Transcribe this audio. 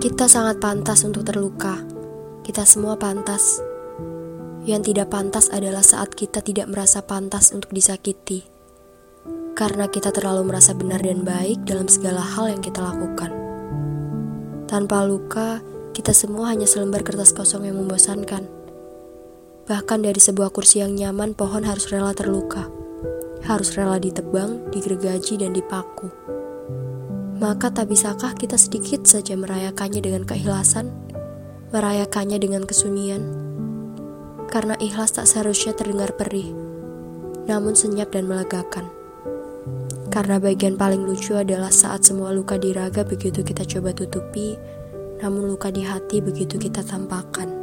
Kita sangat pantas untuk terluka. Kita semua pantas. Yang tidak pantas adalah saat kita tidak merasa pantas untuk disakiti. Karena kita terlalu merasa benar dan baik dalam segala hal yang kita lakukan. Tanpa luka, kita semua hanya selembar kertas kosong yang membosankan. Bahkan dari sebuah kursi yang nyaman, pohon harus rela terluka. Harus rela ditebang, digergaji, dan dipaku. Maka tak bisakah kita sedikit saja merayakannya dengan keikhlasan, merayakannya dengan kesunyian? Karena ikhlas tak seharusnya terdengar perih, namun senyap dan melegakan. Karena bagian paling lucu adalah saat semua luka di raga begitu kita coba tutupi, namun luka di hati begitu kita tampakkan.